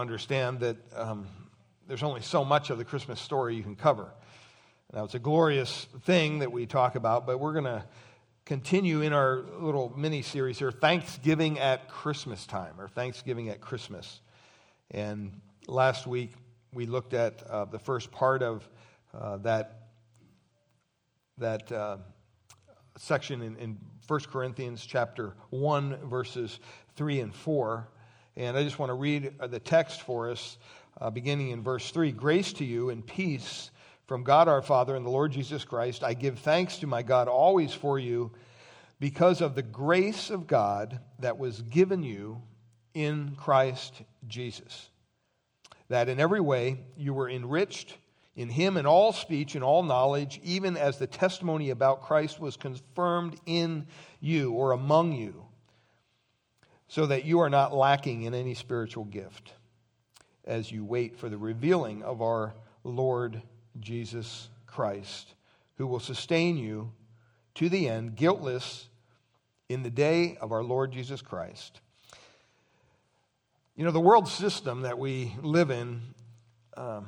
understand that um, there's only so much of the Christmas story you can cover. Now, it's a glorious thing that we talk about, but we're going to continue in our little mini series here Thanksgiving at Christmas time, or Thanksgiving at Christmas. And last week, we looked at uh, the first part of uh, that, that uh, section in, in 1 Corinthians chapter 1, verses 3 and 4. And I just want to read uh, the text for us, uh, beginning in verse 3 Grace to you and peace from God our Father and the Lord Jesus Christ. I give thanks to my God always for you because of the grace of God that was given you in Christ Jesus. That in every way you were enriched in him in all speech and all knowledge, even as the testimony about Christ was confirmed in you or among you so that you are not lacking in any spiritual gift as you wait for the revealing of our Lord Jesus Christ, who will sustain you to the end, guiltless in the day of our Lord Jesus Christ. You know, the world system that we live in um,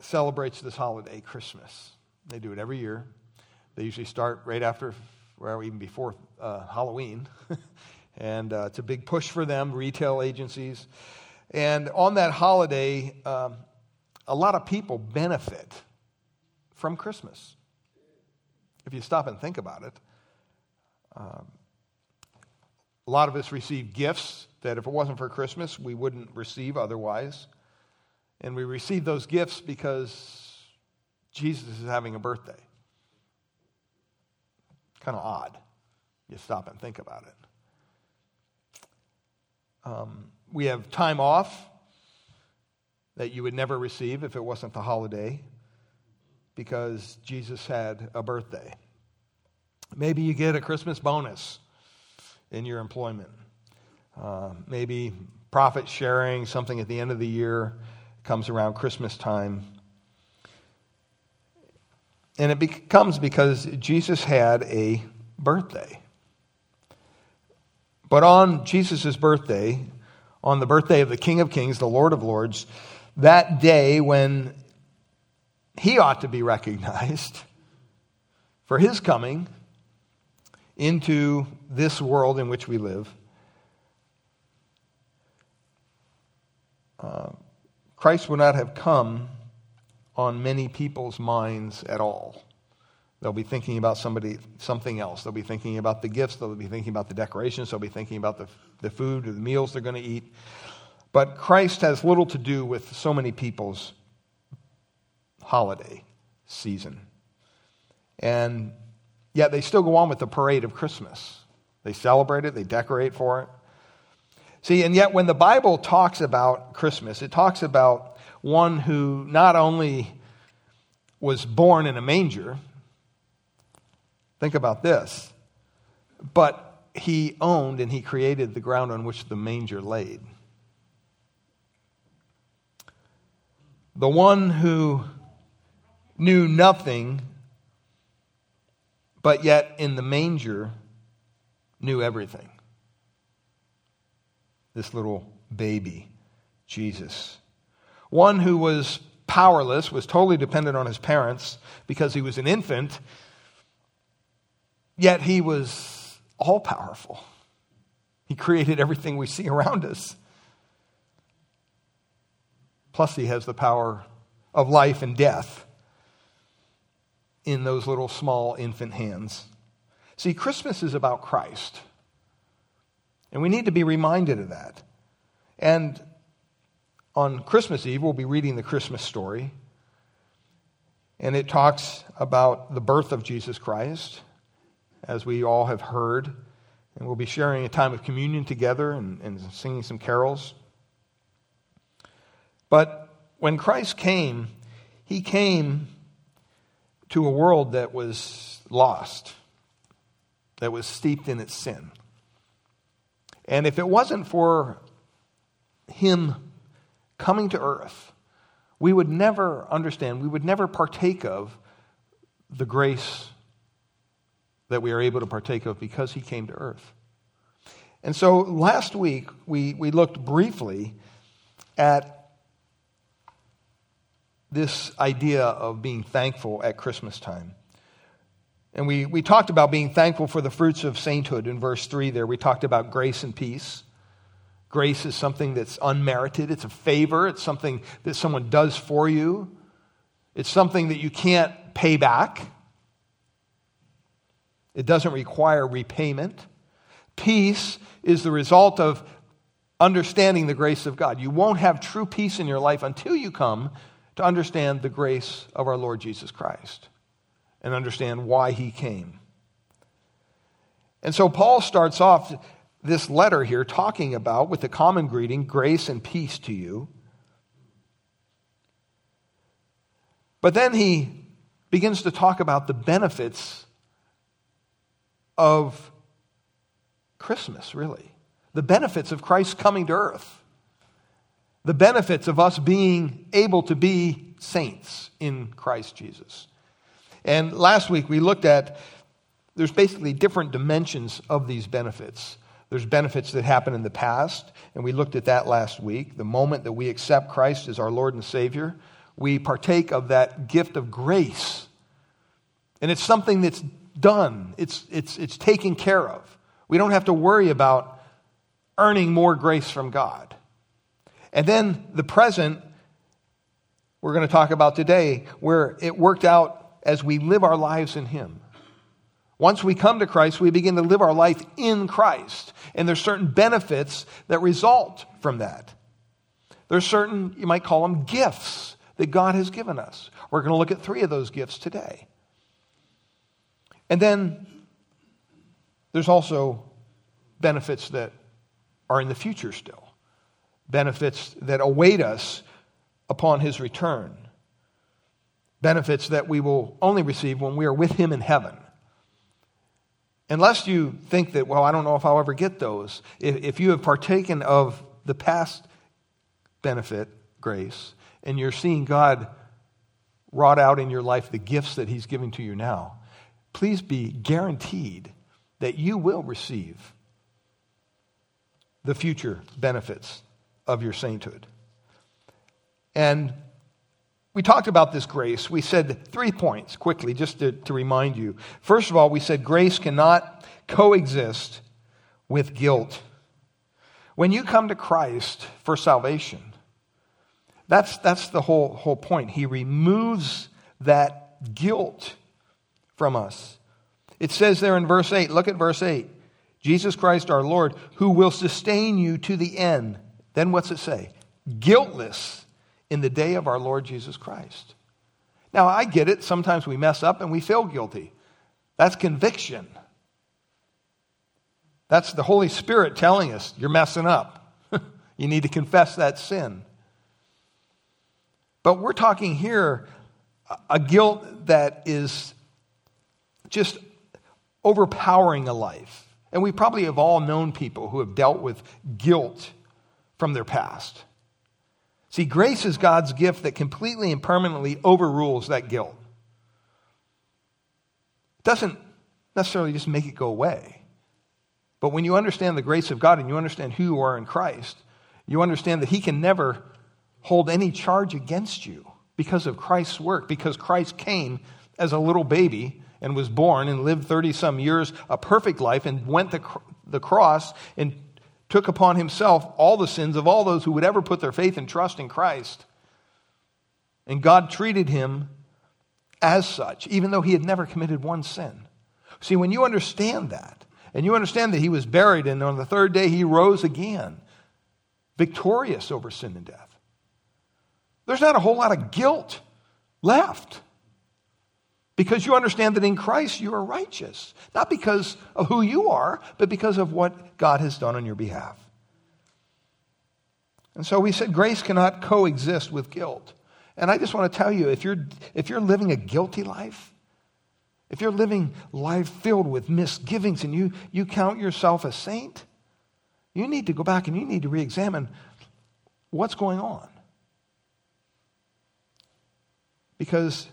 celebrates this holiday, Christmas. They do it every year. They usually start right after, or even before uh, Halloween. and uh, it's a big push for them, retail agencies. And on that holiday, um, a lot of people benefit from Christmas. If you stop and think about it, um, a lot of us receive gifts that if it wasn't for Christmas, we wouldn't receive otherwise. And we receive those gifts because Jesus is having a birthday. Kind of odd. You stop and think about it. Um, we have time off that you would never receive if it wasn't the holiday because Jesus had a birthday. Maybe you get a Christmas bonus in your employment. Uh, maybe profit sharing, something at the end of the year comes around Christmas time. And it becomes because Jesus had a birthday. But on Jesus' birthday, on the birthday of the King of Kings, the Lord of Lords, that day when he ought to be recognized for his coming into this world in which we live, uh, Christ would not have come on many people's minds at all. They'll be thinking about somebody, something else. They'll be thinking about the gifts. They'll be thinking about the decorations. They'll be thinking about the, the food or the meals they're going to eat. But Christ has little to do with so many people's holiday season. And yet they still go on with the parade of Christmas. They celebrate it, they decorate for it. See, and yet when the Bible talks about Christmas, it talks about one who not only was born in a manger, Think about this. But he owned and he created the ground on which the manger laid. The one who knew nothing, but yet in the manger knew everything. This little baby, Jesus. One who was powerless, was totally dependent on his parents because he was an infant Yet he was all powerful. He created everything we see around us. Plus, he has the power of life and death in those little small infant hands. See, Christmas is about Christ. And we need to be reminded of that. And on Christmas Eve, we'll be reading the Christmas story. And it talks about the birth of Jesus Christ as we all have heard. And we'll be sharing a time of communion together and, and singing some carols. But when Christ came, he came to a world that was lost, that was steeped in its sin. And if it wasn't for him coming to earth, we would never understand, we would never partake of the grace that we are able to partake of because he came to earth. And so last week, we, we looked briefly at this idea of being thankful at Christmas time. And we, we talked about being thankful for the fruits of sainthood in verse 3 there. We talked about grace and peace. Grace is something that's unmerited, it's a favor, it's something that someone does for you, it's something that you can't pay back. It doesn't require repayment. Peace is the result of understanding the grace of God. You won't have true peace in your life until you come to understand the grace of our Lord Jesus Christ and understand why he came. And so Paul starts off this letter here talking about, with the common greeting, grace and peace to you. But then he begins to talk about the benefits of Christmas, really. The benefits of Christ coming to earth. The benefits of us being able to be saints in Christ Jesus. And last week we looked at there's basically different dimensions of these benefits. There's benefits that happen in the past, and we looked at that last week. The moment that we accept Christ as our Lord and Savior, we partake of that gift of grace. And it's something that's done, it's, it's, it's taken care of. We don't have to worry about earning more grace from God. And then the present, we're going to talk about today, where it worked out as we live our lives in Him. Once we come to Christ, we begin to live our life in Christ. And there's certain benefits that result from that. There's certain, you might call them gifts that God has given us. We're going to look at three of those gifts today. And then there's also benefits that are in the future still, benefits that await us upon his return benefits that we will only receive when we are with Him in heaven. Unless you think that, well, I don't know if I'll ever get those. If, you have partaken of the past benefit, grace, and you're seeing God wrought out in your life the gifts that He's giving to you now, please be guaranteed that you will receive the future benefits of your sainthood. And we talked about this grace. We said three points quickly, just to, to remind you. First of all, we said grace cannot coexist with guilt. When you come to Christ for salvation, that's, that's the whole, whole point. He removes that guilt from us. It says there in verse 8, look at verse 8 Jesus Christ our Lord, who will sustain you to the end. Then what's it say? Guiltless in the day of our Lord Jesus Christ. Now, I get it. Sometimes we mess up and we feel guilty. That's conviction. That's the Holy Spirit telling us you're messing up. you need to confess that sin. But we're talking here a guilt that is just overpowering a life. And we probably have all known people who have dealt with guilt from their past. See, grace is God's gift that completely and permanently overrules that guilt. It doesn't necessarily just make it go away. But when you understand the grace of God and you understand who you are in Christ, you understand that He can never hold any charge against you because of Christ's work, because Christ came as a little baby and was born and lived 30 some years, a perfect life, and went the, the cross and took upon himself all the sins of all those who would ever put their faith and trust in Christ. And God treated him as such, even though he had never committed one sin. See, when you understand that, and you understand that he was buried, and on the third day he rose again, victorious over sin and death, there's not a whole lot of guilt left. Because you understand that in Christ you are righteous, not because of who you are, but because of what God has done on your behalf. And so we said grace cannot coexist with guilt. And I just want to tell you if you're, if you're living a guilty life, if you're living life filled with misgivings and you, you count yourself a saint, you need to go back and you need to re examine what's going on. Because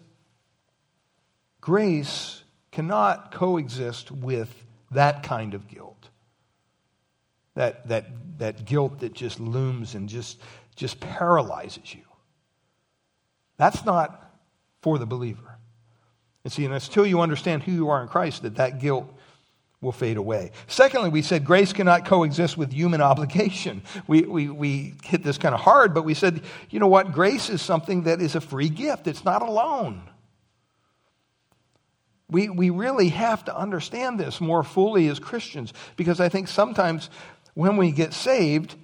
Grace cannot coexist with that kind of guilt. That, that, that guilt that just looms and just, just paralyzes you. That's not for the believer. And see, and until you understand who you are in Christ, that that guilt will fade away. Secondly, we said grace cannot coexist with human obligation. We, we, we hit this kind of hard, but we said, you know what? Grace is something that is a free gift, it's not a loan. We, we really have to understand this more fully as Christians because I think sometimes when we get saved,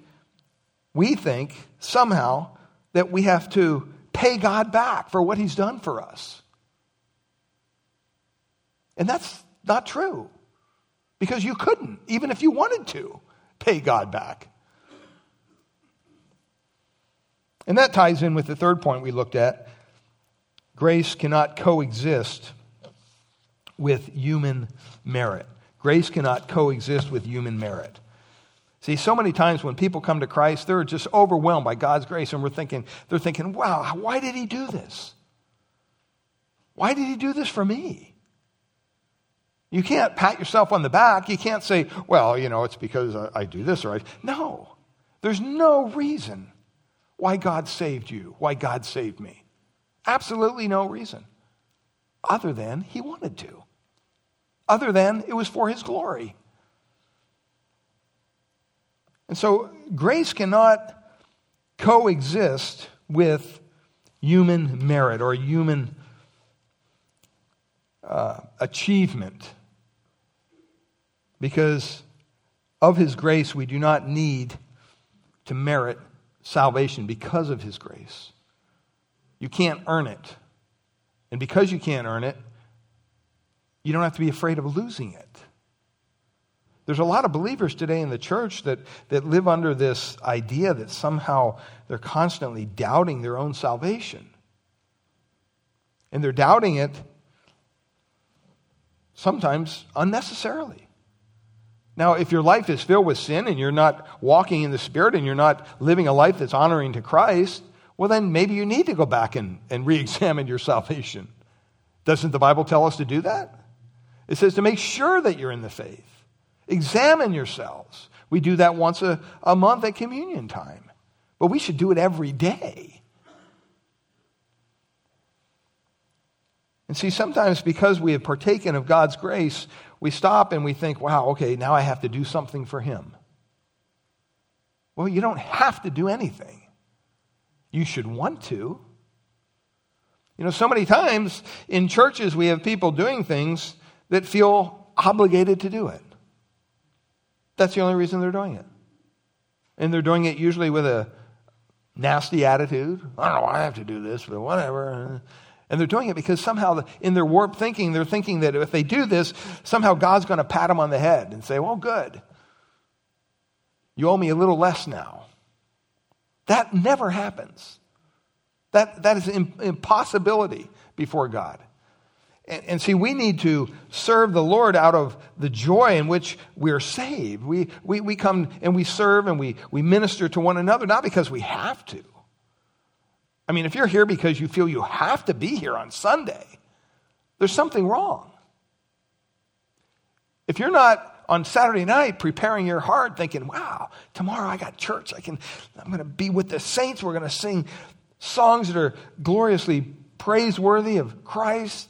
we think somehow that we have to pay God back for what He's done for us. And that's not true because you couldn't, even if you wanted to, pay God back. And that ties in with the third point we looked at. Grace cannot coexist with human merit. Grace cannot coexist with human merit. See, so many times when people come to Christ, they're just overwhelmed by God's grace, and we're thinking, they're thinking, wow, why did he do this? Why did he do this for me? You can't pat yourself on the back. You can't say, well, you know, it's because I, do this or I. No. There's no reason why God saved you, why God saved me. Absolutely no reason. Other than he wanted to. Other than it was for his glory. And so grace cannot coexist with human merit or human uh, achievement. Because of his grace, we do not need to merit salvation because of his grace. You can't earn it. And because you can't earn it, you don't have to be afraid of losing it. There's a lot of believers today in the church that, that live under this idea that somehow they're constantly doubting their own salvation. And they're doubting it sometimes unnecessarily. Now, if your life is filled with sin and you're not walking in the Spirit and you're not living a life that's honoring to Christ, well, then maybe you need to go back and, and re examine your salvation. Doesn't the Bible tell us to do that? It says to make sure that you're in the faith. Examine yourselves. We do that once a, a month at communion time, but we should do it every day. And see, sometimes because we have partaken of God's grace, we stop and we think, wow, okay, now I have to do something for Him. Well, you don't have to do anything. You should want to. You know, so many times in churches we have people doing things that feel obligated to do it. That's the only reason they're doing it. And they're doing it usually with a nasty attitude. I don't know why I have to do this, but whatever. And they're doing it because somehow, in their warped thinking, they're thinking that if they do this, somehow God's going to pat them on the head and say, Well, good. You owe me a little less now. That never happens. That, that is an impossibility before God. And, and, see, we need to serve the Lord out of the joy in which we're saved. We, we, we come and we serve and we, we minister to one another, not because we have to. I mean, if you're here because you feel you have to be here on Sunday, there's something wrong. If you're not on Saturday night preparing your heart thinking, wow, tomorrow I got church. I can, I'm going to be with the saints. We're going to sing songs that are gloriously praiseworthy of Christ.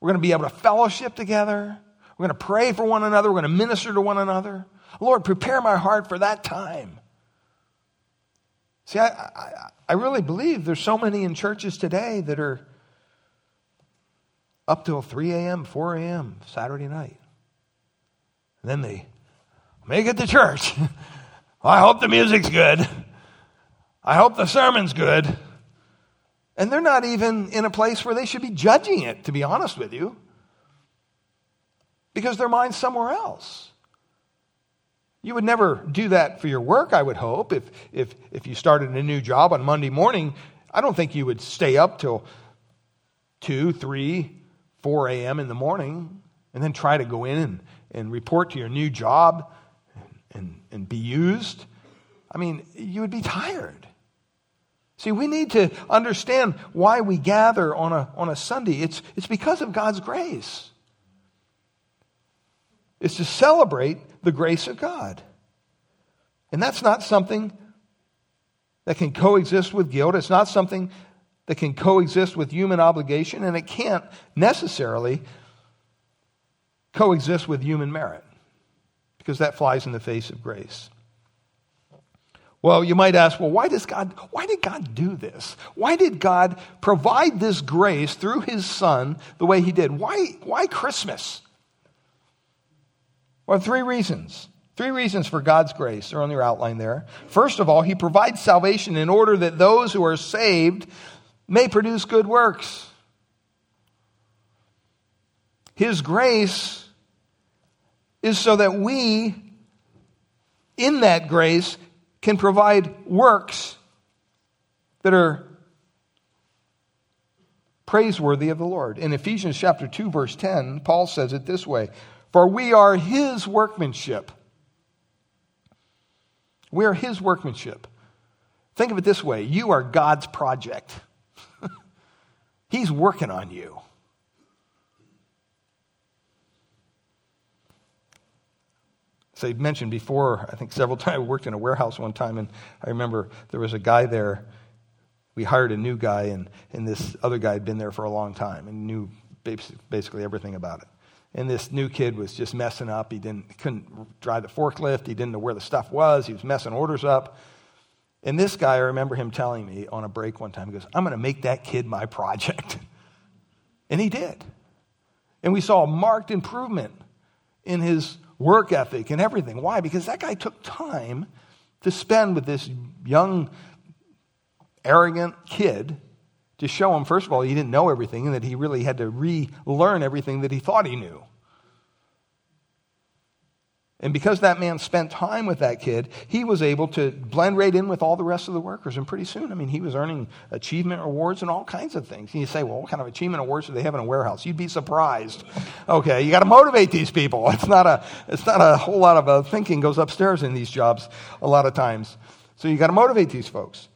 We're going to be able to fellowship together. We're going to pray for one another. We're going to minister to one another. Lord, prepare my heart for that time. See, I, I, I really believe there's so many in churches today that are up till 3 a.m., 4 a.m. Saturday night. And then they make it to church. I hope the music's good. I hope the sermon's good. And they're not even in a place where they should be judging it, to be honest with you, because their mind's somewhere else. You would never do that for your work, I would hope. If, if, if you started a new job on Monday morning, I don't think you would stay up till 2, 3, 4 a.m. in the morning and then try to go in and, and report to your new job and, and, and be used. I mean, you would be tired. See, we need to understand why we gather on a, on a Sunday. It's, it's because of God's grace. It's to celebrate the grace of God. And that's not something that can coexist with guilt. It's not something that can coexist with human obligation, and it can't necessarily coexist with human merit because that flies in the face of grace. Well, you might ask, well, why does God why did God do this? Why did God provide this grace through his son the way he did? Why why Christmas? Well, three reasons. Three reasons for God's grace are on your outline there. First of all, he provides salvation in order that those who are saved may produce good works. His grace is so that we, in that grace, can provide works that are praiseworthy of the Lord. In Ephesians chapter 2 verse 10, Paul says it this way, "For we are his workmanship." We are his workmanship. Think of it this way, you are God's project. He's working on you. As I mentioned before, I think several times, I worked in a warehouse one time, and I remember there was a guy there. We hired a new guy, and, and this other guy had been there for a long time and knew basically everything about it. And this new kid was just messing up. He didn't, couldn't drive the forklift. He didn't know where the stuff was. He was messing orders up. And this guy, I remember him telling me on a break one time, he goes, I'm going to make that kid my project. And he did. And we saw a marked improvement in his work ethic and everything. Why? Because that guy took time to spend with this young, arrogant kid to show him, first of all, he didn't know everything and that he really had to relearn everything that he thought he knew. And because that man spent time with that kid, he was able to blend right in with all the rest of the workers. And pretty soon, I mean, he was earning achievement awards and all kinds of things. And you say, well, what kind of achievement awards do they have in a warehouse? You'd be surprised. Okay, you got to motivate these people. It's not a, it's not a whole lot of uh, thinking goes upstairs in these jobs a lot of times. So you got to motivate these folks.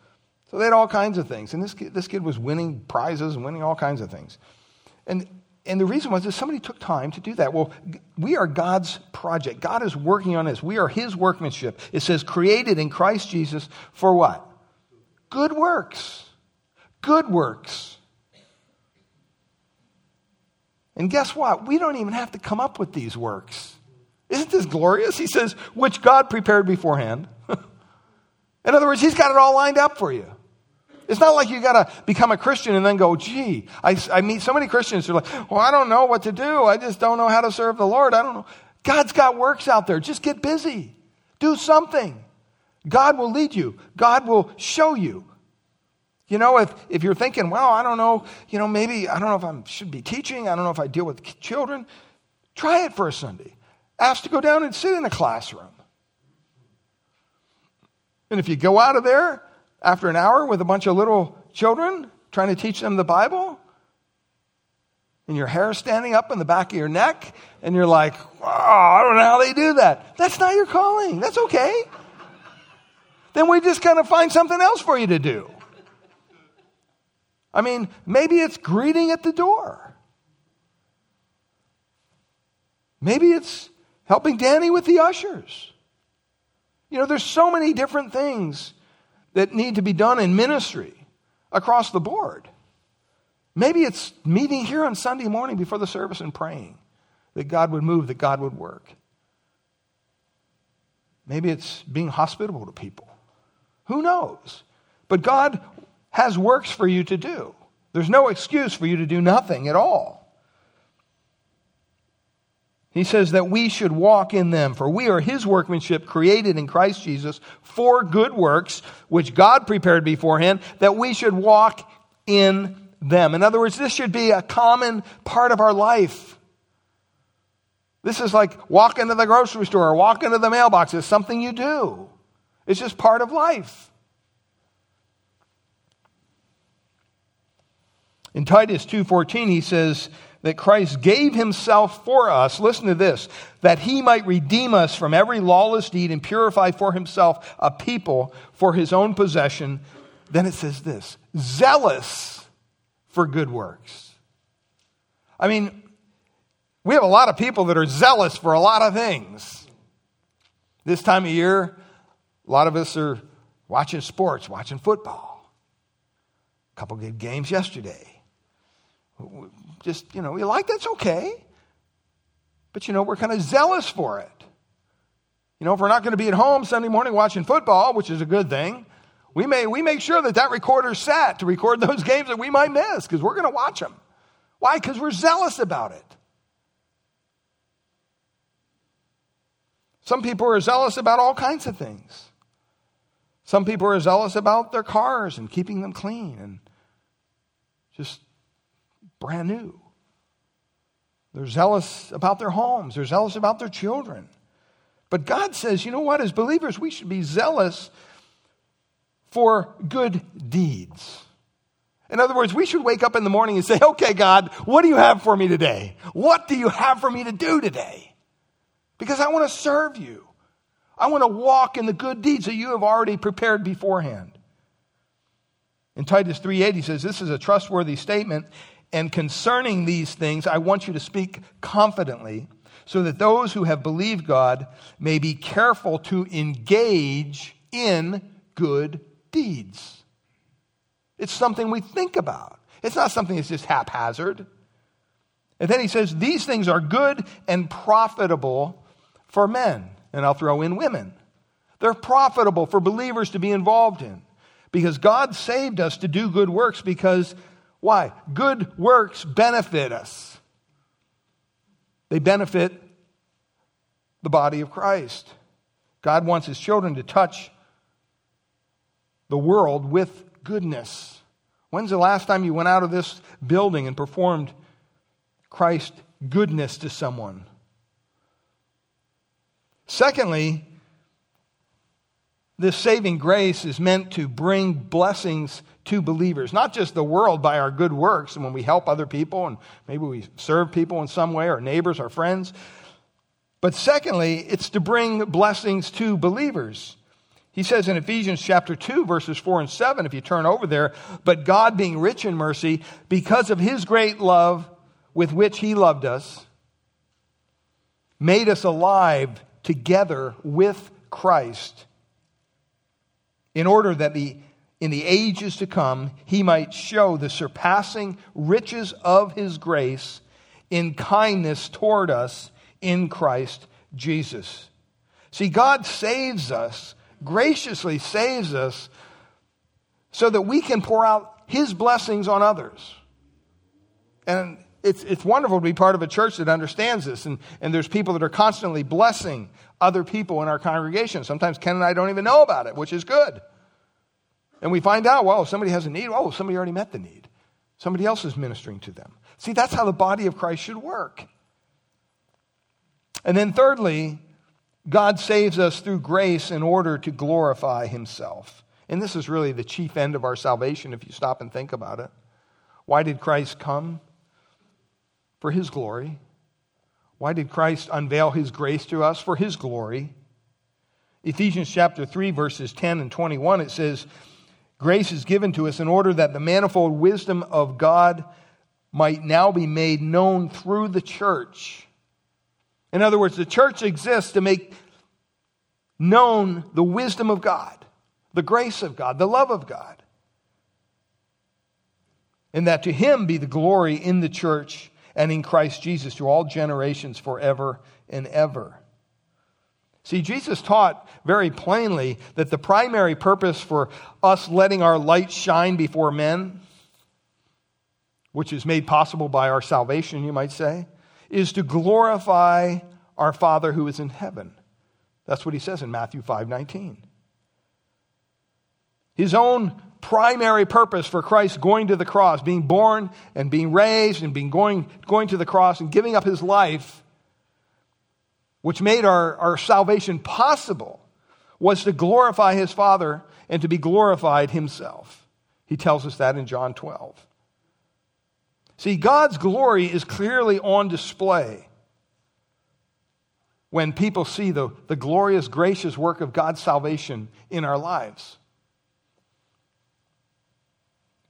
So they had all kinds of things. And this kid, this kid was winning prizes and winning all kinds of things. And and the reason was that somebody took time to do that. Well, we are God's project. God is working on us. We are His workmanship. It says, created in Christ Jesus for what? Good works. Good works. And guess what? We don't even have to come up with these works. Isn't this glorious? He says, which God prepared beforehand. in other words, He's got it all lined up for you. It's not like you got to become a Christian and then go, gee, I, I meet so many Christians who are like, well, I don't know what to do. I just don't know how to serve the Lord. I don't know. God's got works out there. Just get busy. Do something. God will lead you. God will show you. You know, if, if you're thinking, well, I don't know, you know, maybe, I don't know if I should be teaching. I don't know if I deal with children. Try it for a Sunday. Ask to go down and sit in a classroom. And if you go out of there after an hour with a bunch of little children trying to teach them the Bible? And your hair standing up in the back of your neck, and you're like, oh, I don't know how they do that. That's not your calling. That's okay. then we just kind of find something else for you to do. I mean, maybe it's greeting at the door. Maybe it's helping Danny with the ushers. You know, there's so many different things that need to be done in ministry across the board. Maybe it's meeting here on Sunday morning before the service and praying that God would move, that God would work. Maybe it's being hospitable to people. Who knows? But God has works for you to do. There's no excuse for you to do nothing at all. He says that we should walk in them, for we are his workmanship created in Christ Jesus for good works, which God prepared beforehand, that we should walk in them. In other words, this should be a common part of our life. This is like walk into the grocery store or walk into the mailbox. It's something you do. It's just part of life. In Titus 2:14 he says, that Christ gave himself for us, listen to this, that he might redeem us from every lawless deed and purify for himself a people for his own possession. Then it says this zealous for good works. I mean, we have a lot of people that are zealous for a lot of things. This time of year, a lot of us are watching sports, watching football A couple good games yesterday. Just, you know, we like that's okay. But, you know, we're kind of zealous for it. You know, if we're not going to be at home Sunday morning watching football, which is a good thing, we, may, we make sure that that recorder's set to record those games that we might miss because we're going to watch them. Why? Because we're zealous about it. Some people are zealous about all kinds of things. Some people are zealous about their cars and keeping them clean and just brand new. They're zealous about their homes, they're zealous about their children. But God says, you know what? As believers, we should be zealous for good deeds. In other words, we should wake up in the morning and say, okay, God, what do you have for me today? What do you have for me to do today? Because I want to serve you. I want to walk in the good deeds that you have already prepared beforehand. In Titus 3:8 he says this is a trustworthy statement and concerning these things I want you to speak confidently so that those who have believed God may be careful to engage in good deeds. It's something we think about. It's not something that's just haphazard. And then he says, These things are good and profitable for men. And I'll throw in women. They're profitable for believers to be involved in because God saved us to do good works because why? Good works benefit us. They benefit the body of Christ. God wants his children to touch the world with goodness. When's the last time you went out of this building and performed Christ goodness to someone? Secondly, this saving grace is meant to bring blessings to believers, not just the world by our good works and when we help other people and maybe we serve people in some way, our neighbors, our friends. But secondly, it's to bring blessings to believers. He says in Ephesians chapter 2, verses 4 and 7, if you turn over there, but God being rich in mercy, because of his great love with which he loved us, made us alive together with Christ, in order that the, in the ages to come he might show the surpassing riches of his grace in kindness toward us in Christ Jesus. See, God saves us graciously saves us so that we can pour out his blessings on others. And it's, it's wonderful to be part of a church that understands this. And, and there's people that are constantly blessing other people in our congregation. Sometimes Ken and I don't even know about it, which is good. And we find out, well, somebody has a need. Oh, somebody already met the need. Somebody else is ministering to them. See, that's how the body of Christ should work. And then, thirdly, God saves us through grace in order to glorify himself. And this is really the chief end of our salvation if you stop and think about it. Why did Christ come? For his glory. Why did Christ unveil his grace to us? For his glory. Ephesians chapter 3, verses 10 and 21, it says, Grace is given to us in order that the manifold wisdom of God might now be made known through the church in other words, the church exists to make known the wisdom of God, the grace of God, the love of God. And that to him be the glory in the church and in Christ Jesus through all generations forever and ever. See, Jesus taught very plainly that the primary purpose for us letting our light shine before men, which is made possible by our salvation, you might say, is to glorify our Father who is in heaven. That's what he says in Matthew 5 19. His own primary purpose for Christ going to the cross, being born and being raised and being going, going to the cross and giving up his life, which made our, our salvation possible, was to glorify his Father and to be glorified himself. He tells us that in John 12. See, God's glory is clearly on display when people see the, the glorious, gracious work of God's salvation in our lives.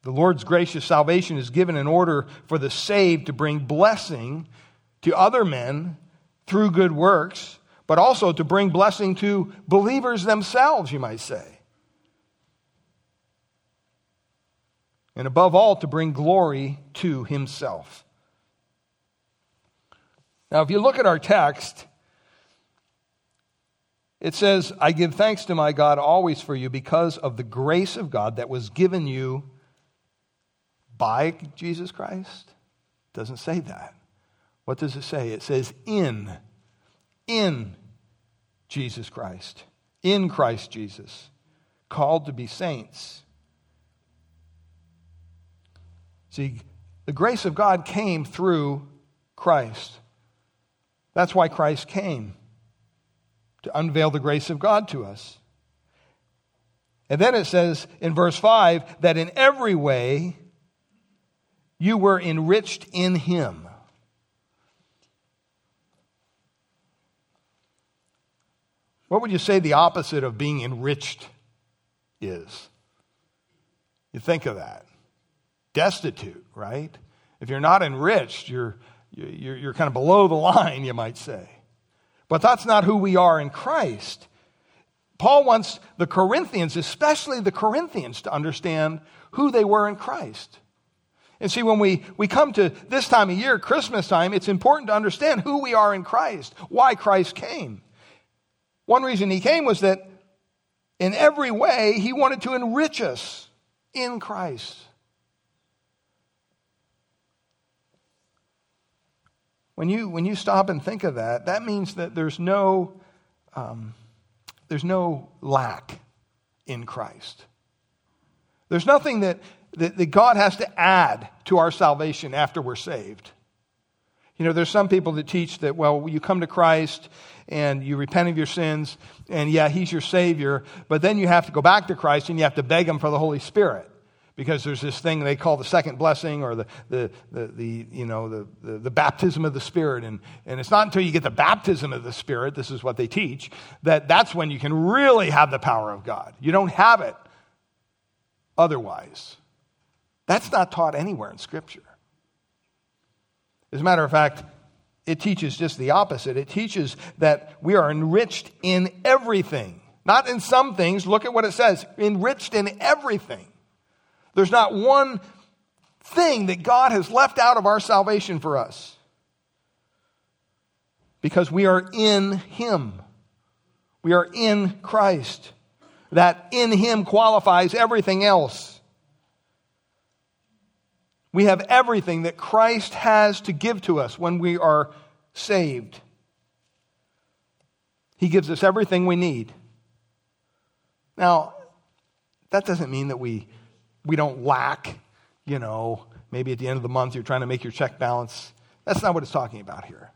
The Lord's gracious salvation is given in order for the saved to bring blessing to other men through good works, but also to bring blessing to believers themselves, you might say. and above all, to bring glory to himself. Now, if you look at our text, it says, I give thanks to my God always for you because of the grace of God that was given you by Jesus Christ. It doesn't say that. What does it say? It says, in, in Jesus Christ, in Christ Jesus, called to be saints. See, the grace of God came through Christ. That's why Christ came, to unveil the grace of God to us. And then it says in verse 5 that in every way you were enriched in him. What would you say the opposite of being enriched is? You think of that. Destitute, right? If you're not enriched, you're, you're, you're kind of below the line, you might say. But that's not who we are in Christ. Paul wants the Corinthians, especially the Corinthians, to understand who they were in Christ. And see, when we, we come to this time of year, Christmas time, it's important to understand who we are in Christ, why Christ came. One reason he came was that in every way, he wanted to enrich us in Christ. When you, when you stop and think of that, that means that there's no, um, there's no lack in Christ. There's nothing that, that, that God has to add to our salvation after we're saved. You know, there's some people that teach that, well, you come to Christ and you repent of your sins, and yeah, He's your Savior, but then you have to go back to Christ and you have to beg Him for the Holy Spirit because there's this thing they call the second blessing or the, the, the, the you know, the, the, the, baptism of the Spirit. And, and it's not until you get the baptism of the Spirit, this is what they teach, that that's when you can really have the power of God. You don't have it otherwise. That's not taught anywhere in Scripture. As a matter of fact, it teaches just the opposite. It teaches that we are enriched in everything, not in some things. Look at what it says enriched in everything. There's not one thing that God has left out of our salvation for us because we are in Him. We are in Christ. That in Him qualifies everything else. We have everything that Christ has to give to us when we are saved. He gives us everything we need. Now, that doesn't mean that we we don't lack, you know, maybe at the end of the month you're trying to make your check balance. That's not what it's talking about here.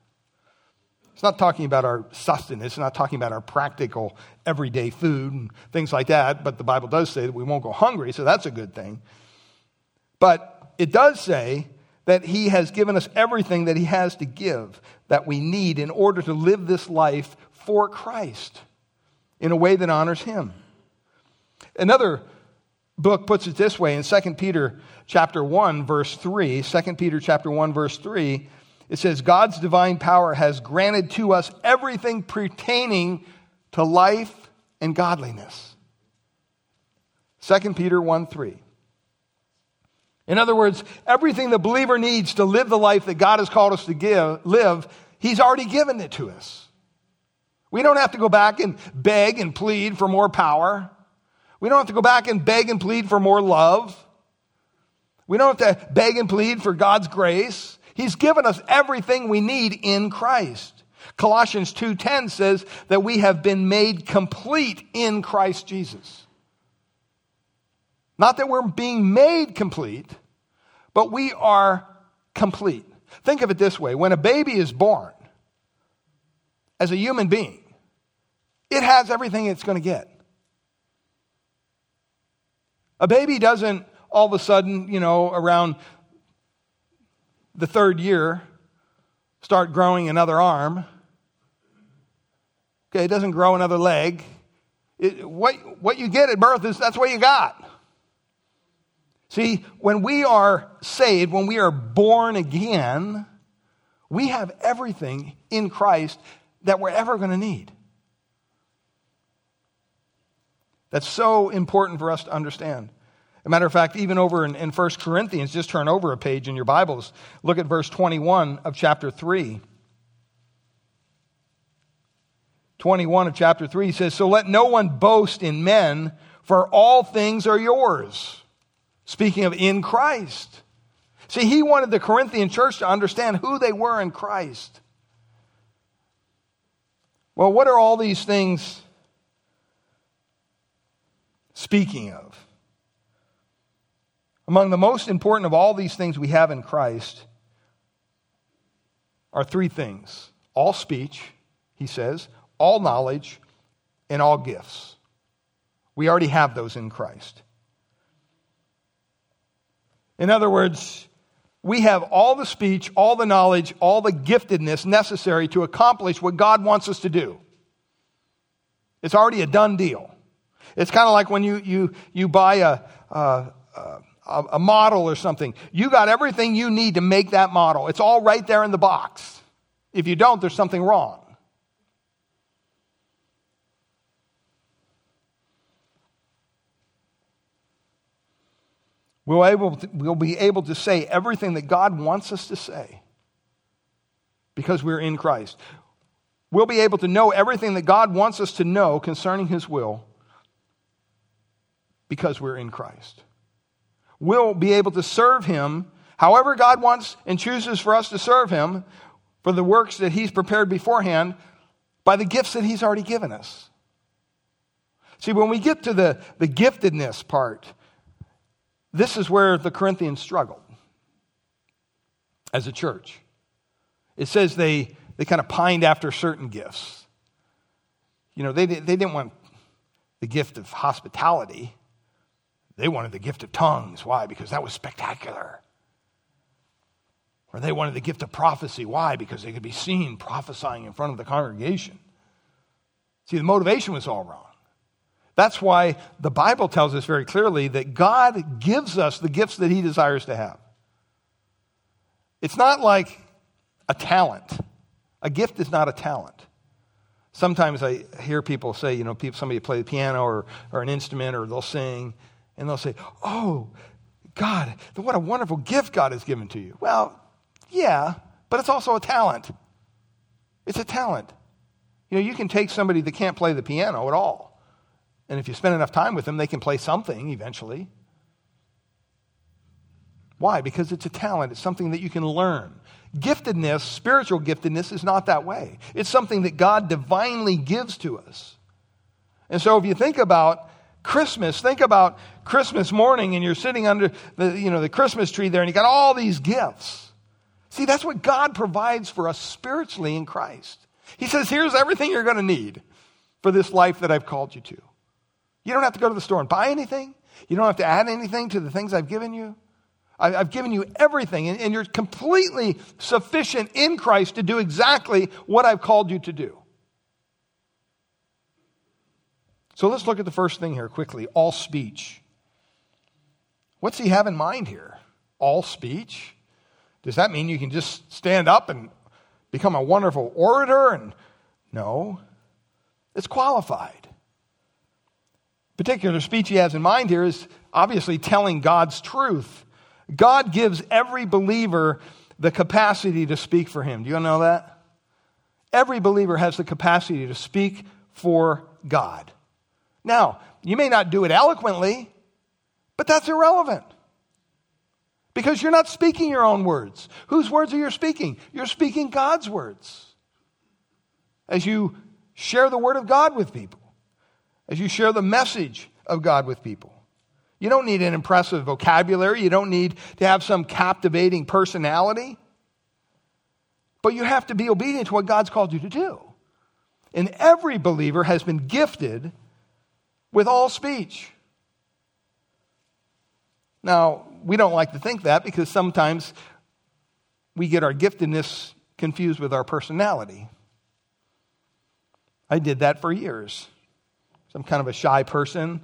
It's not talking about our sustenance. It's not talking about our practical everyday food and things like that. But the Bible does say that we won't go hungry, so that's a good thing. But it does say that He has given us everything that He has to give that we need in order to live this life for Christ in a way that honors Him. Another book puts it this way in 2 Peter chapter 1 verse 3, 2 Peter chapter 1 verse 3, it says God's divine power has granted to us everything pertaining to life and godliness. 2 Peter 1 3. In other words, everything the believer needs to live the life that God has called us to give, live, He's already given it to us. We don't have to go back and beg and plead for more power. We don't have to go back and beg and plead for more love. We don't have to beg and plead for God's grace. He's given us everything we need in Christ. Colossians 2:10 says that we have been made complete in Christ Jesus. Not that we're being made complete, but we are complete. Think of it this way, when a baby is born as a human being, it has everything it's going to get. A baby doesn't all of a sudden, you know, around the third year, start growing another arm. Okay, it doesn't grow another leg. It, what, what you get at birth is that's what you got. See, when we are saved, when we are born again, we have everything in Christ that we're ever going to need. That's so important for us to understand. a matter of fact, even over in, in 1 Corinthians, just turn over a page in your Bibles. Look at verse 21 of chapter 3. 21 of chapter 3 says, So let no one boast in men, for all things are yours. Speaking of in Christ. See, he wanted the Corinthian church to understand who they were in Christ. Well, what are all these things speaking of? Among the most important of all these things we have in Christ are three things all speech, he says, all knowledge, and all gifts. We already have those in Christ. In other words, we have all the speech, all the knowledge, all the giftedness necessary to accomplish what God wants us to do. It's already a done deal. It's kind of like when you, you, you buy a, a, a, model or something. You got everything you need to make that model. It's all right there in the box. If you don't, there's something wrong. We'll, able to, we'll be able to say everything that God wants us to say because we're in Christ. We'll be able to know everything that God wants us to know concerning His will because we're in Christ. We'll be able to serve Him however God wants and chooses for us to serve Him for the works that He's prepared beforehand by the gifts that He's already given us. See, when we get to the, the giftedness part, this is where the Corinthians struggled as a church. It says they, they kind of pined after certain gifts. You know, they, they didn't want the gift of hospitality, they wanted the gift of tongues. Why? Because that was spectacular. Or they wanted the gift of prophecy. Why? Because they could be seen prophesying in front of the congregation. See, the motivation was all wrong. That's why the Bible tells us very clearly that God gives us the gifts that He desires to have. It's not like a talent. A gift is not a talent. Sometimes I hear people say, you know, people, somebody play the piano or, or an instrument or they'll sing and they'll say, Oh, God, what a wonderful gift God has given to you. Well, yeah, but it's also a talent. It's a talent. You know, you can take somebody that can't play the piano at all and if you spend enough time with them, they can play something eventually. Why? Because it's a talent, it's something that you can learn. Giftedness, spiritual giftedness, is not that way. It's something that God divinely gives to us. And so if you think about Christmas, think about Christmas morning and you're sitting under the, you know, the Christmas tree there and you got all these gifts. See, that's what God provides for us spiritually in Christ. He says, here's everything you're going to need for this life that I've called you to. You don't have to go to the store and buy anything. You don't have to add anything to the things I've given you. I've given you everything, and you're completely sufficient in Christ to do exactly what I've called you to do. So let's look at the first thing here quickly all speech. What's he have in mind here? All speech? Does that mean you can just stand up and become a wonderful orator? And no, it's qualified particular speech he has in mind here is obviously telling God's truth. God gives every believer the capacity to speak for him. Do you know that? Every believer has the capacity to speak for God. Now, you may not do it eloquently, but that's irrelevant. Because you're not speaking your own words. Whose words are you speaking? You're speaking God's words. As you share the word of God with people as you share the message of God with people. You don't need an impressive vocabulary, you don't need to have some captivating personality, but you have to be obedient to what God's called you to do. And every believer has been gifted with all speech. Now, we don't like to think that because sometimes we get our giftedness confused with our personality. I did that for years. I'm kind of a shy person.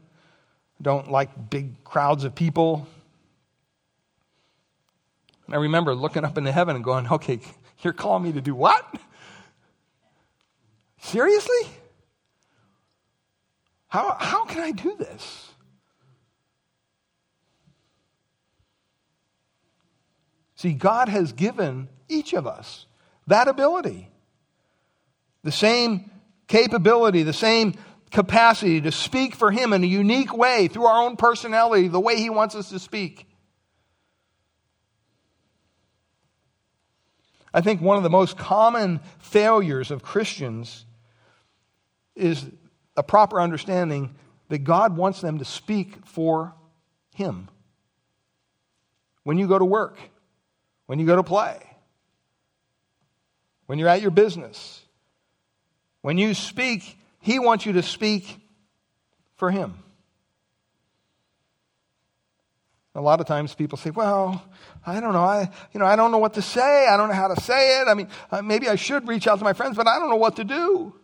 I don't like big crowds of people. And I remember looking up into heaven and going, okay, you're calling me to do what? Seriously? How, how can I do this? See, God has given each of us that ability, the same capability, the same capacity to speak for Him in a unique way through our own personality, the way He wants us to speak. I think one of the most common failures of Christians is a proper understanding that God wants them to speak for Him. When you go to work, when you go to play, when you're at your business, when you speak, He wants you to speak for Him. A lot of times people say, well, I don't know. I, you know, I don't know what to say. I don't know how to say it. I mean, uh, maybe I should reach out to my friends, but I don't know what to do.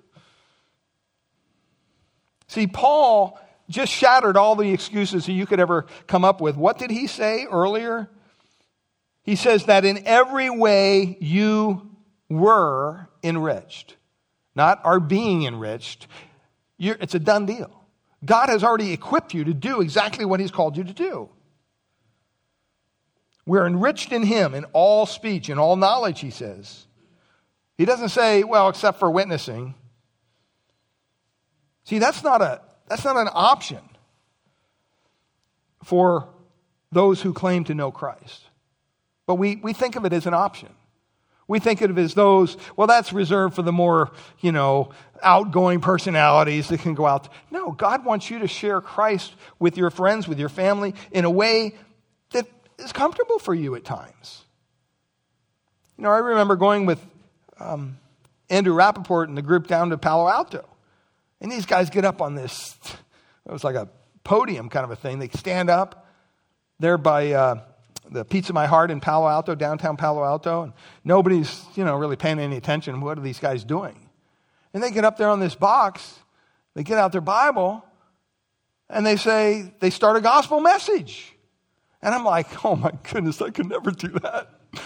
See, Paul just shattered all the excuses that you could ever come up with. What did he say earlier? He says that in every way you were enriched, not our being enriched. You're, it's a done deal. God has already equipped you to do exactly what he's called you to do. We're enriched in him in all speech, in all knowledge, he says. He doesn't say, well, except for witnessing. See, that's not, a, that's not an option for those who claim to know Christ. But we, we think of it as an option. We think of it as those, well, that's reserved for the more, you know, outgoing personalities that can go out. No, God wants you to share Christ with your friends, with your family, in a way that is comfortable for you at times. You know, I remember going with um, Andrew Rappaport and the group down to Palo Alto. And these guys get up on this, it was like a podium kind of a thing. They stand up there by uh, the Pizza My Heart in Palo Alto, downtown Palo Alto, and nobody's, you know, really paying any attention. What are these guys doing? And they get up there on this box, they get out their Bible, and they say, they start a gospel message. And I'm like, oh my goodness, I could never do that.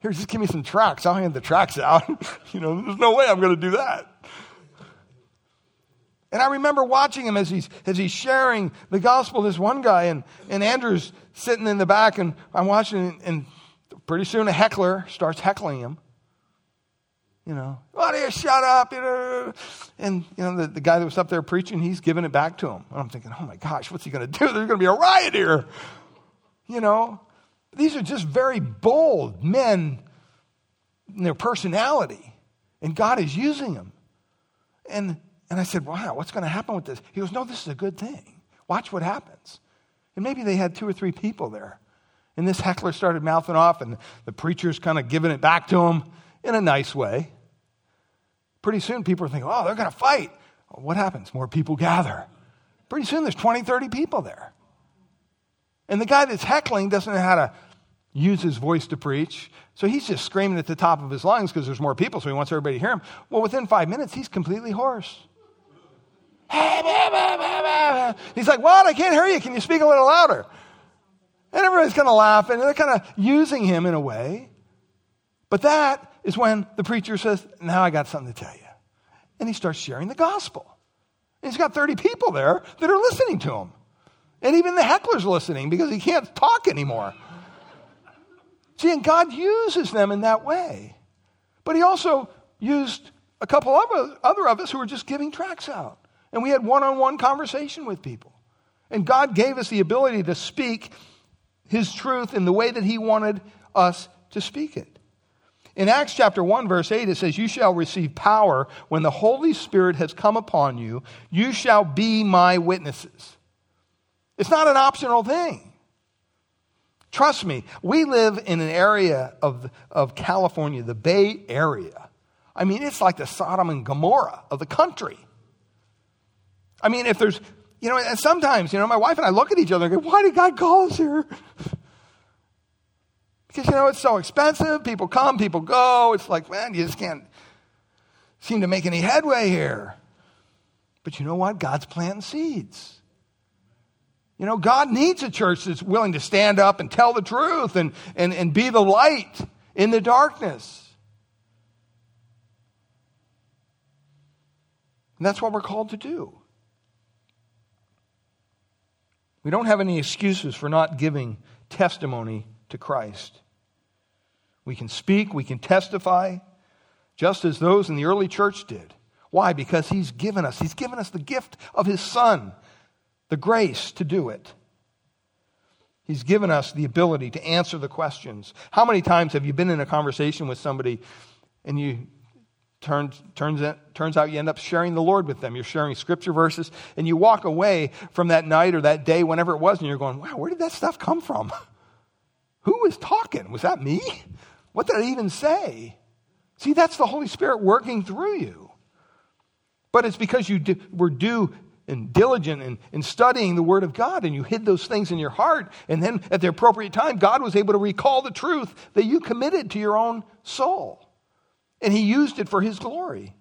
Here, just give me some tracts. I'll hand the tracts out. you know, there's no way I'm going to do that. And I remember watching him as he's, as he's sharing the gospel. This one guy, and, and Andrew's sitting in the back, and I'm watching, and pretty soon a heckler starts heckling him. You know, why do you shut up? You know, and you know the, the guy that was up there preaching, he's giving it back to him. And I'm thinking, oh my gosh, what's he going to do? There's going to be a riot here. You know, these are just very bold men in their personality, and God is using them. And and I said, wow, what's going to happen with this? He goes, no, this is a good thing. Watch what happens. And maybe they had two or three people there. And this heckler started mouthing off, and the preacher's kind of giving it back to him in a nice way. Pretty soon, people are thinking, oh, they're going to fight. What happens? More people gather. Pretty soon, there's 20, 30 people there. And the guy that's heckling doesn't know how to use his voice to preach. So he's just screaming at the top of his lungs because there's more people, so he wants everybody to hear him. Well, within five minutes, he's completely hoarse. He's like, What? I can't hear you. Can you speak a little louder? And everybody's kind of laughing, and they're kind of using him in a way. But that is when the preacher says, Now I got something to tell you. And he starts sharing the gospel. And he's got 30 people there that are listening to him. And even the heckler's listening because he can't talk anymore. See, and God uses them in that way. But he also used a couple of other of us who were just giving tracts out. And we had one on one conversation with people. And God gave us the ability to speak his truth in the way that he wanted us to speak it. In Acts chapter 1, verse 8, it says, You shall receive power when the Holy Spirit has come upon you. You shall be my witnesses. It's not an optional thing. Trust me, we live in an area of, of California, the Bay Area. I mean, it's like the Sodom and Gomorrah of the country. I mean, if there's, you know, and sometimes, you know, my wife and I look at each other and go, why did God call us here? Because, you know, it's so expensive. People come, people go. It's like, man, you just can't seem to make any headway here. But you know what? God's planting seeds. You know, God needs a church that's willing to stand up and tell the truth and, and, and be the light in the darkness. And that's what we're called to do. We don't have any excuses for not giving testimony to Christ. We can speak, we can testify, just as those in the early church did. Why? Because He's given us, He's given us the gift of His Son, the grace to do it. He's given us the ability to answer the questions. How many times have you been in a conversation with somebody and you turns, turns, turns out you end up sharing the Lord with them? You're sharing scripture verses and you walk away from that night or that day, whenever it was, and you're going, wow, where did that stuff come from? Who was talking? Was that me? What did I even say? See, that's the Holy Spirit working through you. But it's because you were due and diligent in, in studying the Word of God and you hid those things in your heart. And then at the appropriate time, God was able to recall the truth that you committed to your own soul. And He used it for His glory.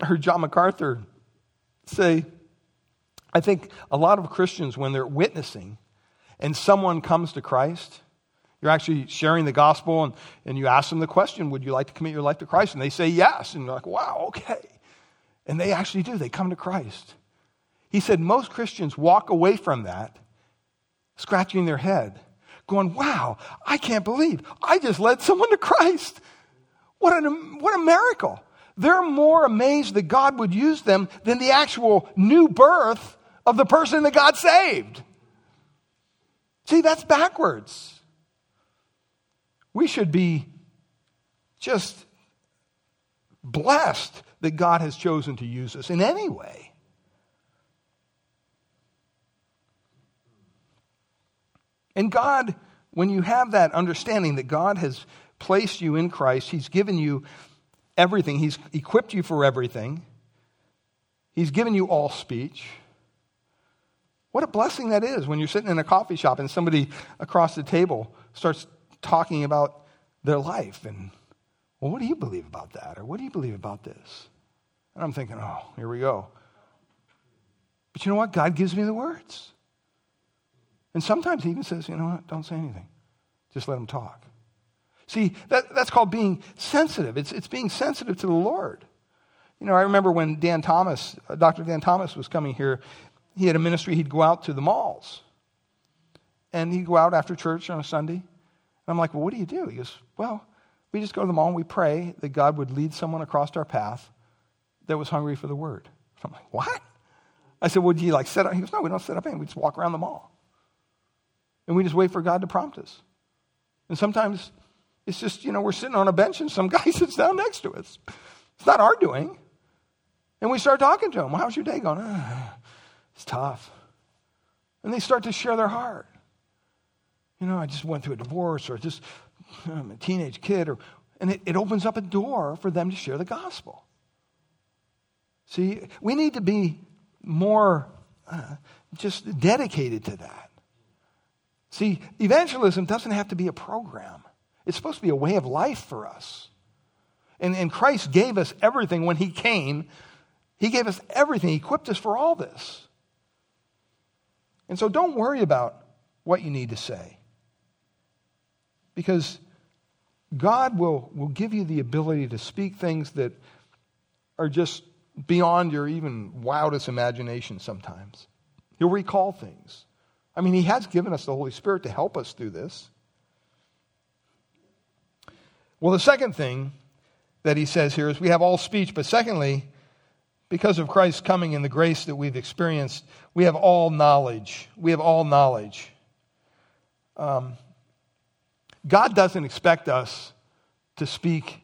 I heard John MacArthur say, I think a lot of Christians, when they're witnessing, and someone comes to Christ, you're actually sharing the gospel and, and you ask them the question, Would you like to commit your life to Christ? And they say yes. And you're like, Wow, okay. And they actually do. They come to Christ. He said most Christians walk away from that scratching their head, going, Wow, I can't believe I just led someone to Christ. What, an, what a miracle. They're more amazed that God would use them than the actual new birth of the person that God saved. See, that's backwards. We should be just blessed that God has chosen to use us in any way. And God, when you have that understanding that God has placed you in Christ, He's given you everything, He's equipped you for everything, He's given you all speech. What a blessing that is when you're sitting in a coffee shop and somebody across the table starts talking about their life and, well, what do you believe about that? Or what do you believe about this? And I'm thinking, oh, here we go. But you know what? God gives me the words. And sometimes he even says, you know what? Don't say anything. Just let them talk. See, that, that's called being sensitive. It's, it's being sensitive to the Lord. You know, I remember when Dan Thomas, uh, Dr. Dan Thomas was coming here he had a ministry, he'd go out to the malls. And he'd go out after church on a Sunday. And I'm like, well, what do you do? He goes, well, we just go to the mall and we pray that God would lead someone across our path that was hungry for the word. I'm like, what? I said, well, do you like set up? He goes, no, we don't set up anything. We just walk around the mall. And we just wait for God to prompt us. And sometimes it's just, you know, we're sitting on a bench and some guy sits down next to us. It's not our doing. And we start talking to him. How's your day going? Ah, it's tough. And they start to share their heart. You know, I just went through a divorce or just I'm a teenage kid or and it, it opens up a door for them to share the gospel. See, we need to be more uh, just dedicated to that. See, evangelism doesn't have to be a program. It's supposed to be a way of life for us. And, and Christ gave us everything when He came. He gave us everything. He equipped us for all this. And so don't worry about what you need to say. Because God will, will give you the ability to speak things that are just beyond your even wildest imagination sometimes. He'll recall things. I mean, He has given us the Holy Spirit to help us through this. Well, the second thing that He says here is we have all speech, but secondly, because of Christ's coming and the grace that we've experienced, we have all knowledge. We have all knowledge. Um, God doesn't expect us to speak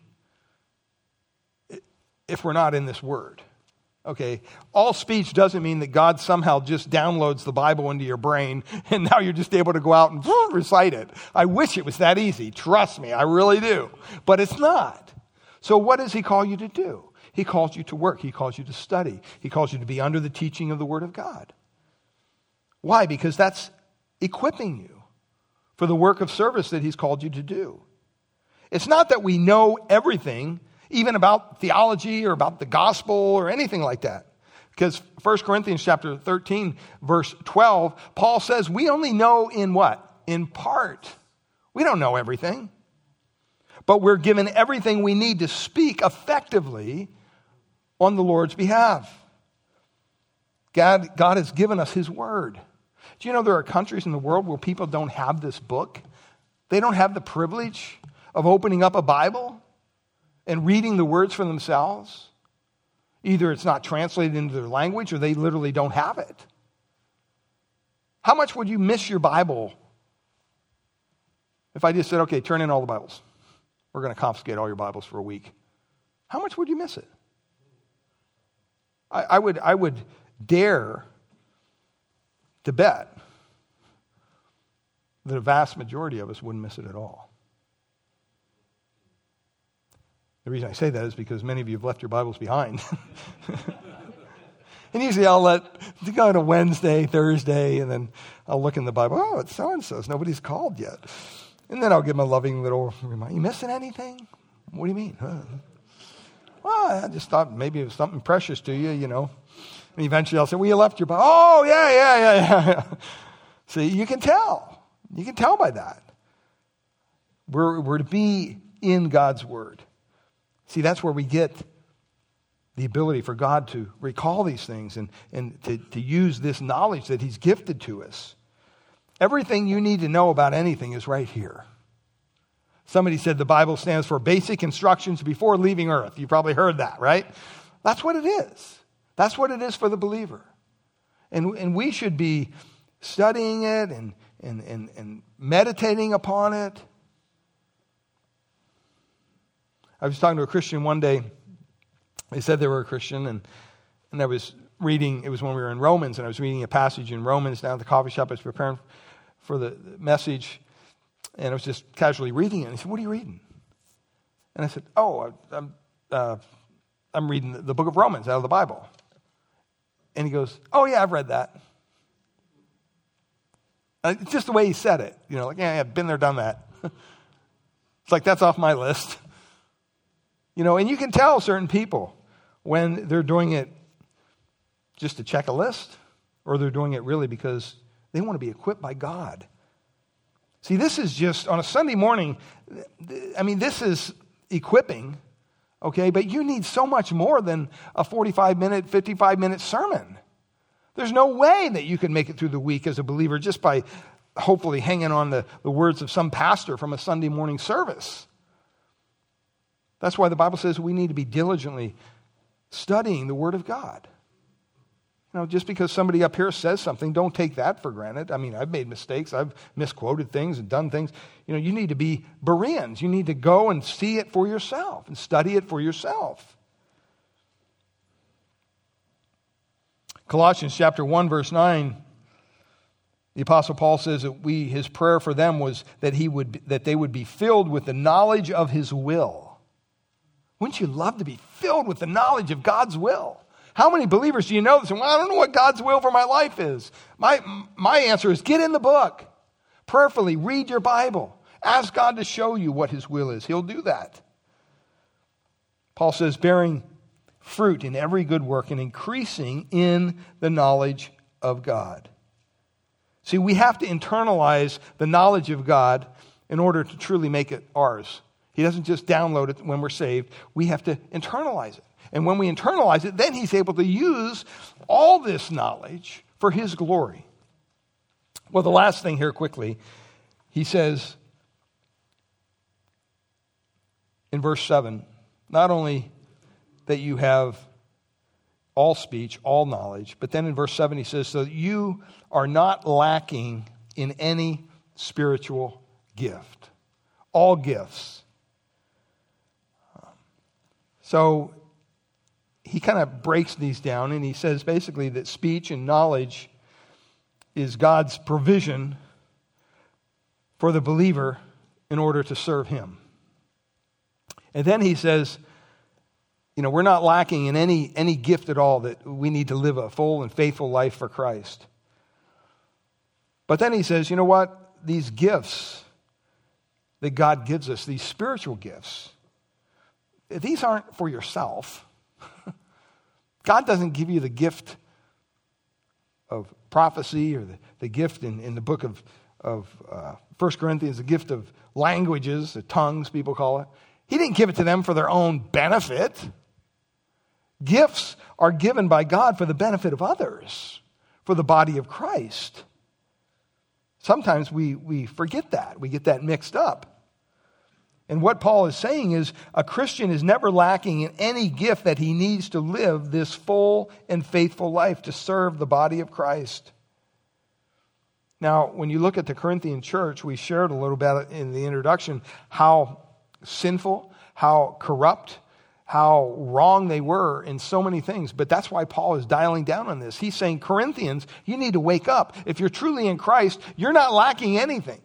if we're not in this word. Okay, all speech doesn't mean that God somehow just downloads the Bible into your brain and now you're just able to go out and recite it. I wish it was that easy. Trust me, I really do. But it's not. So, what does He call you to do? He calls you to work. He calls you to study. He calls you to be under the teaching of the Word of God. Why? Because that's equipping you for the work of service that He's called you to do. It's not that we know everything, even about theology or about the gospel or anything like that. Because 1 Corinthians chapter 13, verse 12, Paul says, we only know in what? In part. We don't know everything. But we're given everything we need to speak effectively on the Lord's behalf. God, God has given us His Word. Do you know there are countries in the world where people don't have this book? They don't have the privilege of opening up a Bible and reading the words for themselves. Either it's not translated into their language or they literally don't have it. How much would you miss your Bible if I just said, okay, turn in all the Bibles? We're going to confiscate all your Bibles for a week. How much would you miss it? I, I would, I would dare to bet that a vast majority of us wouldn't miss it at all. The reason I say that is because many of you have left your Bibles behind. and usually I'll let go on a Wednesday, Thursday, and then I'll look in the Bible. Oh, it's so and so's. Nobody's called yet. And then I'll give them a loving little reminder. You missing anything? What do you mean? Huh? Well, I just thought maybe it was something precious to you, you know. And eventually I'll say, Well, you left your Bible. Oh, yeah, yeah, yeah, yeah. See, you can tell. You can tell by that. We're, we're to be in God's Word. See, that's where we get the ability for God to recall these things and, and to, to use this knowledge that He's gifted to us. Everything you need to know about anything is right here. Somebody said the Bible stands for basic instructions before leaving earth. You probably heard that, right? That's what it is. That's what it is for the believer. And, and we should be studying it and, and, and, and meditating upon it I was talking to a Christian one day. They said they were a Christian, and, and I was reading, it was when we were in Romans, and I was reading a passage in Romans down at the coffee shop. I was preparing for the message, and I was just casually reading it. And he said, What are you reading? And I said, Oh, I'm, uh, I'm reading the book of Romans out of the Bible. And he goes, Oh, yeah, I've read that. It's just the way he said it. You know, like, yeah, I've been there, done that. it's like, that's off my list. You know, and you can tell certain people when they're doing it just to check a list or they're doing it really because they want to be equipped by God. See, this is just on a Sunday morning, I mean, this is equipping, okay, but you need so much more than a 45 minute, 55 minute sermon. There's no way that you can make it through the week as a believer just by hopefully hanging on the, the words of some pastor from a Sunday morning service. That's why the Bible says we need to be diligently studying the Word of God. You know, just because somebody up here says something, don't take that for granted. I mean, I've made mistakes, I've misquoted things and done things. You know, you need to be Bereans. You need to go and see it for yourself and study it for yourself. Colossians chapter 1 verse 9 the apostle Paul says that we his prayer for them was that he would that they would be filled with the knowledge of his will wouldn't you love to be filled with the knowledge of God's will? How many believers do you know that say, Well, I don't know what God's will for my life is? My, my answer is get in the book. Prayerfully read your Bible. Ask God to show you what His will is. He'll do that. Paul says, bearing fruit in every good work and increasing in the knowledge of God. See, we have to internalize the knowledge of God in order to truly make it ours. He doesn't just download it when we're saved. We have to internalize it. And when we internalize it, then he's able to use all this knowledge for his glory. Well, the last thing here quickly, he says in verse 7 not only that you have all speech, all knowledge, but then in verse 7 he says, so that you are not lacking in any spiritual gift. All gifts. So he kind of breaks these down and he says basically that speech and knowledge is God's provision for the believer in order to serve him. And then he says, you know, we're not lacking in any, any gift at all that we need to live a full and faithful life for Christ. But then he says, you know what? These gifts that God gives us, these spiritual gifts, these aren't for yourself. God doesn't give you the gift of prophecy or the, the gift in, in the book of, of uh, 1 Corinthians, the gift of languages, the tongues, people call it. He didn't give it to them for their own benefit. Gifts are given by God for the benefit of others, for the body of Christ. Sometimes we, we forget that. We get that mixed up. And what Paul is saying is a Christian is never lacking in any gift that he needs to live this full and faithful life to serve the body of Christ. Now, when you look at the Corinthian church, we shared a little bit in the introduction how sinful, how corrupt, how wrong they were in so many things. But that's why Paul is dialing down on this. He's saying, Corinthians, you need to wake up. If you're truly in Christ, you're not lacking anything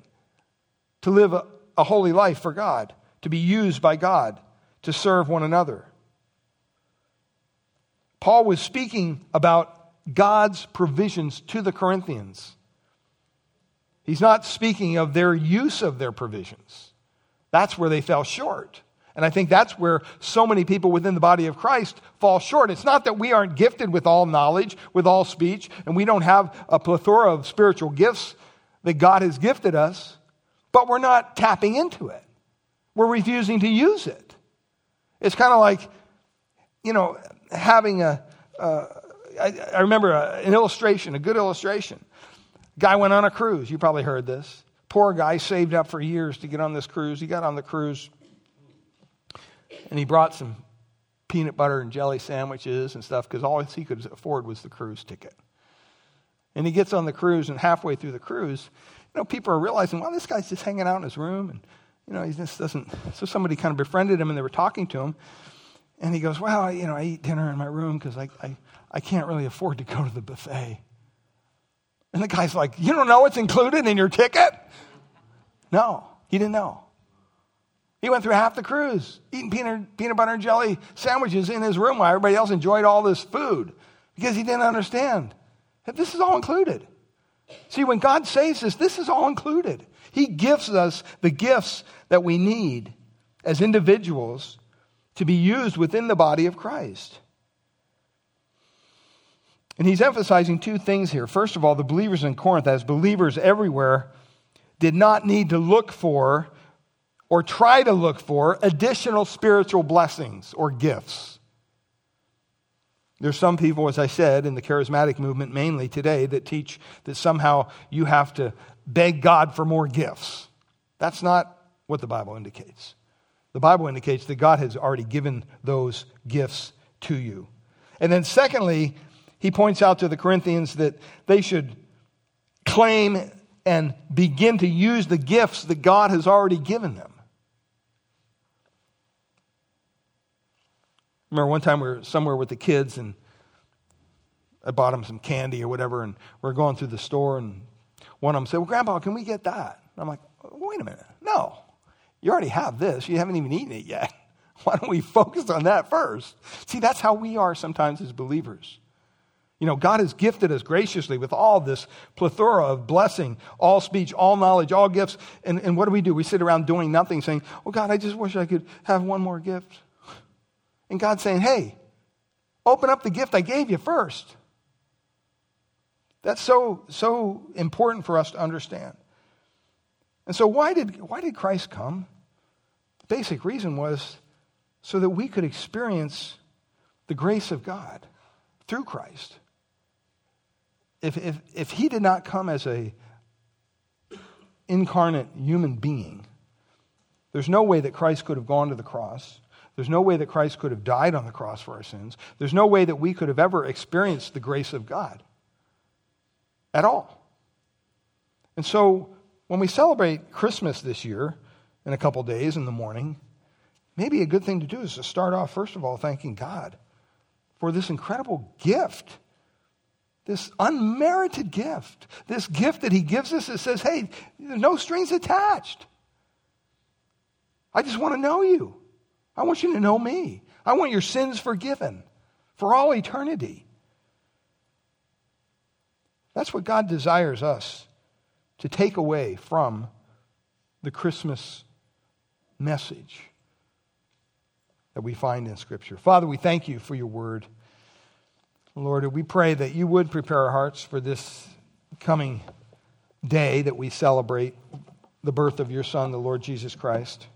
to live a, a holy life for God, to be used by God, to serve one another. Paul was speaking about God's provisions to the Corinthians. He's not speaking of their use of their provisions. That's where they fell short. And I think that's where so many people within the body of Christ fall short. It's not that we aren't gifted with all knowledge, with all speech, and we don't have a plethora of spiritual gifts that God has gifted us, but we're not tapping into it. We're refusing to use it. It's kind of like, you know, having a. Uh, I, I remember a, an illustration, a good illustration. Guy went on a cruise. You probably heard this. Poor guy saved up for years to get on this cruise. He got on the cruise and he brought some peanut butter and jelly sandwiches and stuff because all he could afford was the cruise ticket. And he gets on the cruise, and halfway through the cruise, you know, people are realizing, well, this guy's just hanging out in his room, and you know, he just doesn't. So somebody kind of befriended him, and they were talking to him, and he goes, well, you know, I eat dinner in my room because I, I, I can't really afford to go to the buffet. And the guy's like, you don't know what's included in your ticket? No, he didn't know. He went through half the cruise eating peanut, peanut butter and jelly sandwiches in his room while everybody else enjoyed all this food because he didn't understand that this is all included. See, when God says this, this is all included. He gives us the gifts that we need as individuals to be used within the body of Christ. And he's emphasizing two things here. First of all, the believers in Corinth, as believers everywhere, did not need to look for or try to look for additional spiritual blessings or gifts. There's some people, as I said, in the charismatic movement mainly today, that teach that somehow you have to beg God for more gifts. That's not what the Bible indicates. The Bible indicates that God has already given those gifts to you. And then, secondly, he points out to the Corinthians that they should claim and begin to use the gifts that God has already given them. Remember one time we were somewhere with the kids and I bought them some candy or whatever, and we are going through the store, and one of them said, Well, Grandpa, can we get that? And I'm like, Wait a minute. No, you already have this. You haven't even eaten it yet. Why don't we focus on that first? See, that's how we are sometimes as believers. You know, God has gifted us graciously with all this plethora of blessing, all speech, all knowledge, all gifts. And, and what do we do? We sit around doing nothing, saying, Oh, God, I just wish I could have one more gift. And God's saying, hey, open up the gift I gave you first. That's so, so important for us to understand. And so, why did, why did Christ come? The basic reason was so that we could experience the grace of God through Christ. If, if, if he did not come as a incarnate human being, there's no way that Christ could have gone to the cross. There's no way that Christ could have died on the cross for our sins. There's no way that we could have ever experienced the grace of God at all. And so when we celebrate Christmas this year in a couple days in the morning, maybe a good thing to do is to start off, first of all, thanking God for this incredible gift, this unmerited gift, this gift that He gives us that says, hey, no strings attached. I just want to know you. I want you to know me. I want your sins forgiven for all eternity. That's what God desires us to take away from the Christmas message that we find in Scripture. Father, we thank you for your word. Lord, we pray that you would prepare our hearts for this coming day that we celebrate the birth of your Son, the Lord Jesus Christ.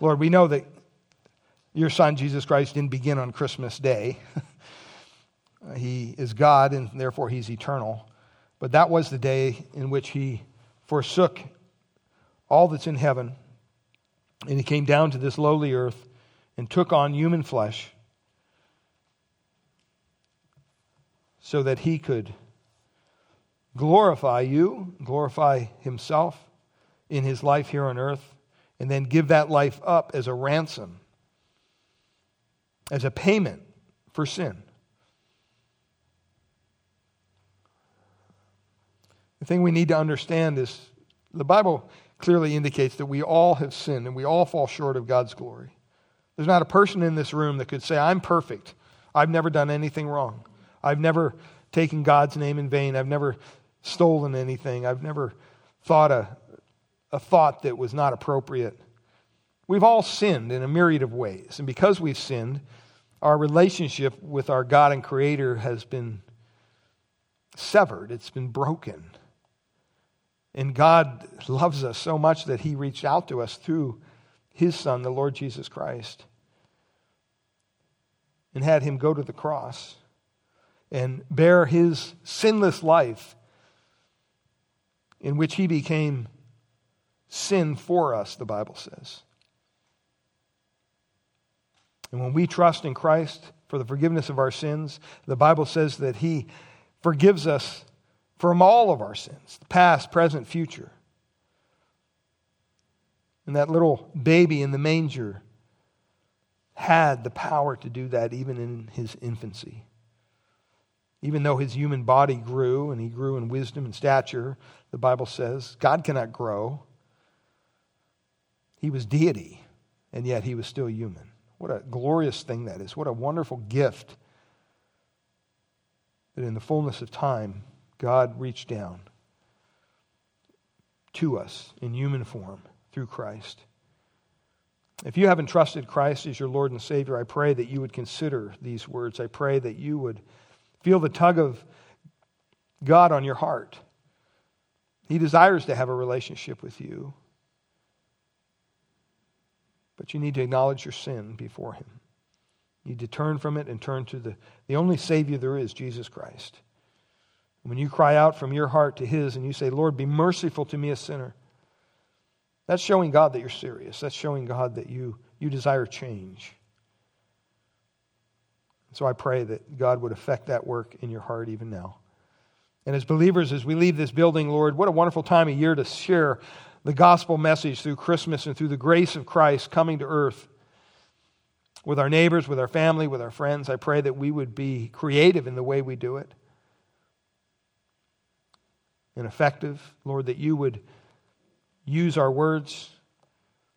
Lord, we know that your Son, Jesus Christ, didn't begin on Christmas Day. Uh, he is God, and therefore he's eternal. But that was the day in which he forsook all that's in heaven, and he came down to this lowly earth and took on human flesh so that he could glorify you, glorify himself in his life here on earth, and then give that life up as a ransom, as a payment for sin. The thing we need to understand is the Bible clearly indicates that we all have sinned and we all fall short of God's glory. There's not a person in this room that could say, I'm perfect. I've never done anything wrong. I've never taken God's name in vain. I've never stolen anything. I've never thought a, a thought that was not appropriate. We've all sinned in a myriad of ways. And because we've sinned, our relationship with our God and Creator has been severed, it's been broken. And God loves us so much that He reached out to us through His Son, the Lord Jesus Christ, and had Him go to the cross and bear His sinless life, in which He became sin for us, the Bible says. And when we trust in Christ for the forgiveness of our sins, the Bible says that He forgives us from all of our sins, past, present, future. And that little baby in the manger had the power to do that even in his infancy. Even though his human body grew and he grew in wisdom and stature, the Bible says God cannot grow. He was deity, and yet he was still human. What a glorious thing that is. What a wonderful gift that in the fullness of time God reached down to us in human form through Christ. If you haven't trusted Christ as your Lord and Savior, I pray that you would consider these words. I pray that you would feel the tug of God on your heart. He desires to have a relationship with you, but you need to acknowledge your sin before Him. You need to turn from it and turn to the, the only Savior there is, Jesus Christ. When you cry out from your heart to His and you say, Lord, be merciful to me, a sinner, that's showing God that you're serious. That's showing God that you, you desire change. So I pray that God would affect that work in your heart even now. And as believers, as we leave this building, Lord, what a wonderful time of year to share the gospel message through Christmas and through the grace of Christ coming to earth with our neighbors, with our family, with our friends. I pray that we would be creative in the way we do it and effective. Lord, that you would use our words,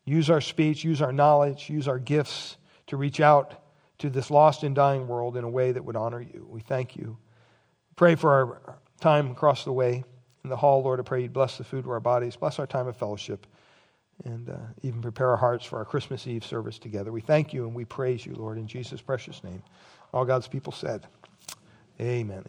use our speech, use our knowledge, use our gifts to reach out to this lost and dying world in a way that would honor you. We thank you. Pray for our time across the way in the hall, Lord. I pray you'd bless the food to our bodies, bless our time of fellowship, and uh, even prepare our hearts for our Christmas Eve service together. We thank you and we praise you, Lord, in Jesus' precious name. All God's people said, Amen.